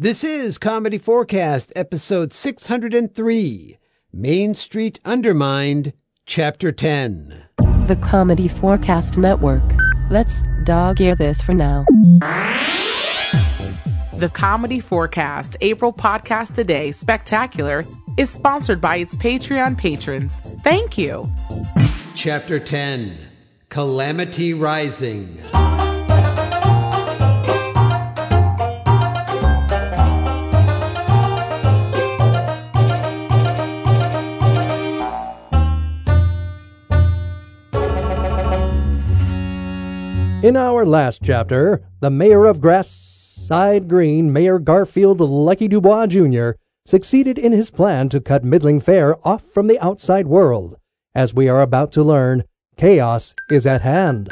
This is comedy4cast, episode 603 Main Street Undermined, Chapter 10. The comedy4cast Network. Let's dog ear this for now. The comedy4cast April Podcast Today Spectacular is sponsored by its Patreon patrons. Thank you. Chapter 10 Kalamity Rising. In our last chapter, the mayor of Grassssssside Greene, Mayor Garfield Lucky Dubois Jr., succeeded in his plan to cut Middling Fair off from the outside world. As we are about to learn, chaos is at hand.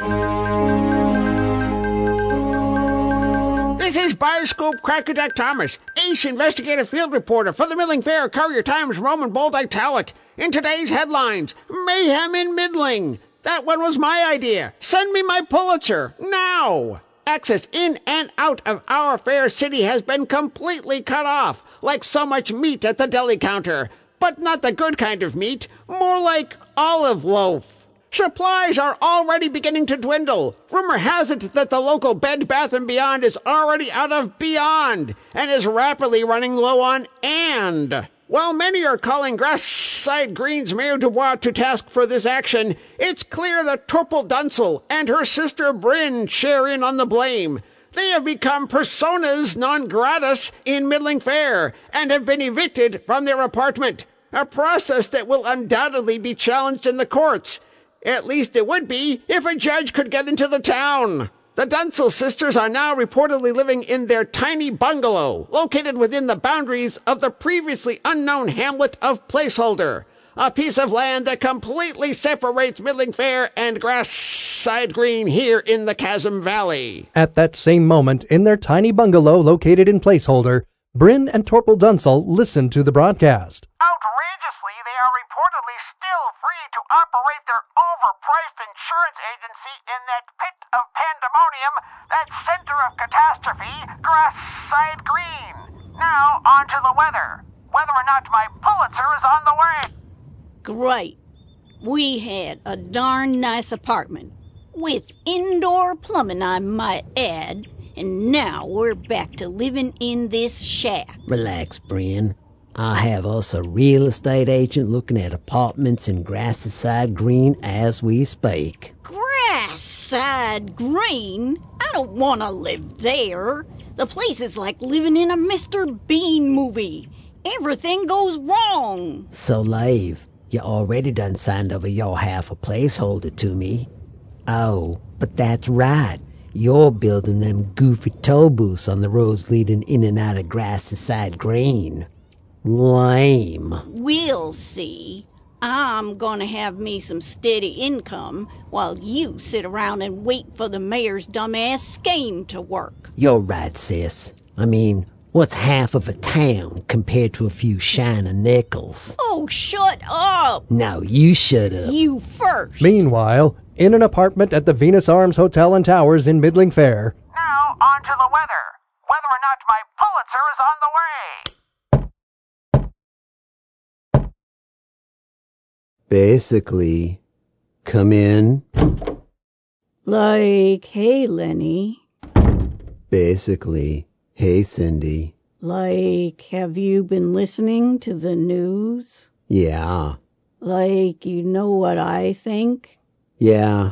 This is Bioscope Crackerjack Thomas, ace investigative field reporter for the Middling Fair Courier Times Roman Bold Italic. In today's headlines, Mayhem in Middling. That one was my idea. Send me my Pulitzer, now! Access in and out of our fair city has been completely cut off, like so much meat at the deli counter. But not the good kind of meat, more like olive loaf. Supplies are already beginning to dwindle. Rumor has it that the local Bed Bath & Beyond is already out of Beyond and is rapidly running low on And. While many are calling Grassssssside Greene's Mayor Dubois to task for this action, it's clear that Torpel Dunsel and her sister Bryn share in on the blame. They have become personas non gratis in Middling Fair and have been evicted from their apartment. A process that will undoubtedly be challenged in the courts. At least it would be if a judge could get into the town. The Dunsel sisters are now reportedly living in their tiny bungalow, located within the boundaries of the previously unknown hamlet of Placeholder, a piece of land that completely separates Middling Fair and Grassssssside Greene here in the Chasm Valley. At that same moment, in their tiny bungalow located in Placeholder, Bryn and Torpel Dunsel listened to the broadcast. Outrageously, they are reportedly still free to operate their overpriced insurance agency in that pit of pandemonium, that center of catastrophe, Grassssssside Greene. Now, on to the weather. Whether or not my Pulitzer is on the way. Great. We had a darn nice apartment. With indoor plumbing, I might add. And now we're back to living in this shack. Relax, Bryn. I have us a real estate agent looking at apartments in Grassssssside Greene as we speak. Grassssssside Greene? I don't want to live there. The place is like living in a Mr. Bean movie. Everything goes wrong. So, Lave, you already done signed over your half a placeholder to me. Oh, but that's right. You're building them goofy toll booths on the roads leading in and out of Grassssssside Greene. Lame. We'll see. I'm gonna have me some steady income while you sit around and wait for the mayor's dumbass scheme to work. You're right, sis. I mean, what's half of a town compared to a few shining nickels? Oh, shut up! Now you shut up. You first. Meanwhile, in an apartment at the Venus Arms Hotel and Towers in Middling Fair, Now, on to the weather. Whether or not my Pulitzer is on the way. Basically, come in. Like, hey, Lenny. Basically, hey, Cindy. Like, have you been listening to the news? Yeah, Like, you know what I think? yeah.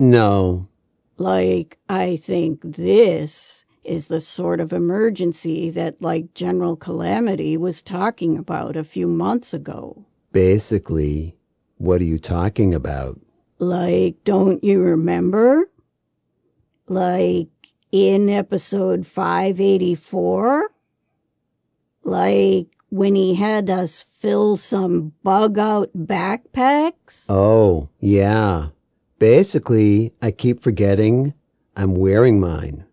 No, Like, I think this is the sort of emergency that, like, General Kalamity was talking about a few months ago. Basically, what are you talking about? Like, don't you remember? Like, in episode 584? Like, when he had us fill some bug out backpacks? Oh, yeah. Basically, I keep forgetting I'm wearing mine.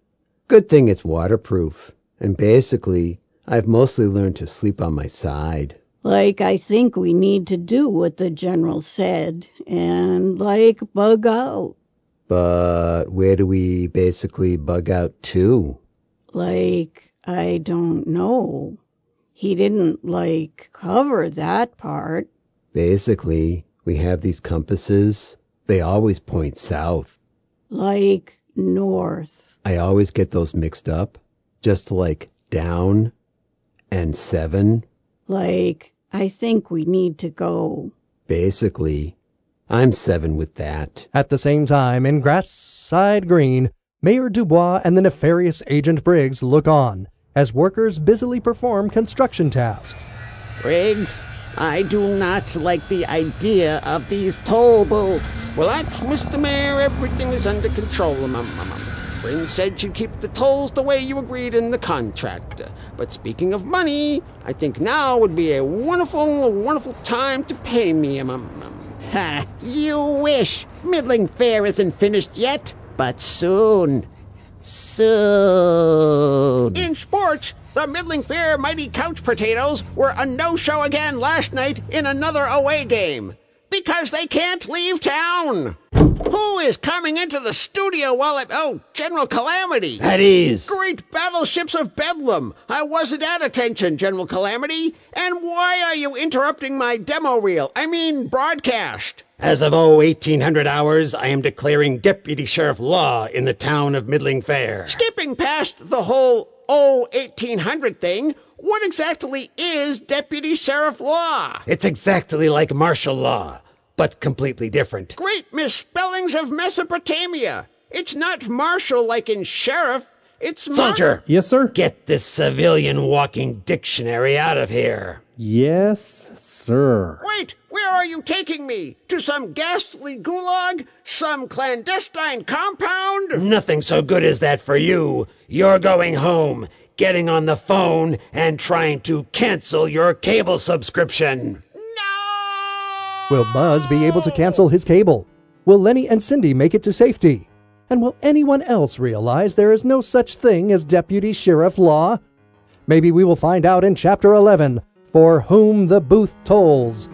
Good thing it's waterproof. And basically, I've mostly learned to sleep on my side. Like, I think we need to do what the general said and, like, bug out. But where do we basically bug out to? Like, I don't know. He didn't, like, cover that part. Basically, we have these compasses. They always point south. Like, north. I always get those mixed up. Just like down and seven. Like, I think we need to go. Basically, I'm seven with that. At the same time, in Grassssssside Greene, Mayor Dubois and the nefarious Agent Briggs look on as workers busily perform construction tasks. Briggs, I do not like the idea of these toll booths. Relax, Mr. Mayor. Everything is under control. Um, um, um, um. Said she'd keep the tolls the way you agreed in the contract. But speaking of money, I think now would be a wonderful, wonderful time to pay me. Ha! You wish. Middling Fair isn't finished yet, but soon. Soon. In sports, the Middling Fair Mighty Couch Potatoes were a no-show again last night in another away game. Because they can't leave town. Who is coming into the studio while it... Oh, General Kalamity. That is. Great battleships of Bedlam. I wasn't at attention, General Kalamity. And why are you interrupting my demo reel? I mean, broadcast. As of oh 1800 hours, I am declaring Deputy Sheriff Law in the town of Middling Fair. Skipping past the whole oh 1800 thing, what exactly is Deputy Sheriff Law? It's exactly like martial law, but completely different. Great misspellings of Mesopotamia. It's not martial like in sheriff. It's mar- Soldier! Yes, sir? Get this civilian walking dictionary out of here. Yes, sir. Wait, where are you taking me? To some ghastly gulag? Some clandestine compound? Nothing so good as that for you. You're going home, getting on the phone, and trying to cancel your cable subscription. No! Will Buzz be able to cancel his cable? Will Lenny and Cindy make it to safety? And will anyone else realize there is no such thing as Deputy Sheriff Law? Maybe we will find out in Chapter 11 For Whom the Booth Tolls.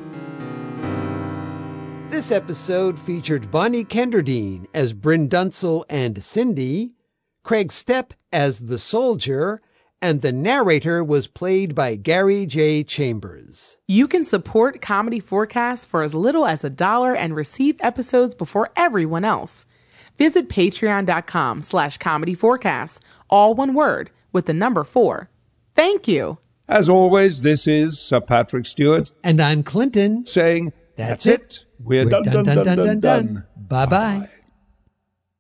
This episode featured Bonnie Kenderdine as Bryn Dunsel and Cindy, Kreg Steppe as the soldier, and the narrator was played by Garry J. Chambers. You can support comedy4cast for as little as a dollar and receive episodes before everyone else. Visit patreon.com slash comedy forecast, all one word, with the number four. Thank you. As always, this is Sir Patrick Stewart And I'm Clinton. saying, That's That's it. it. We're, done, done, done, done, done. Bye bye.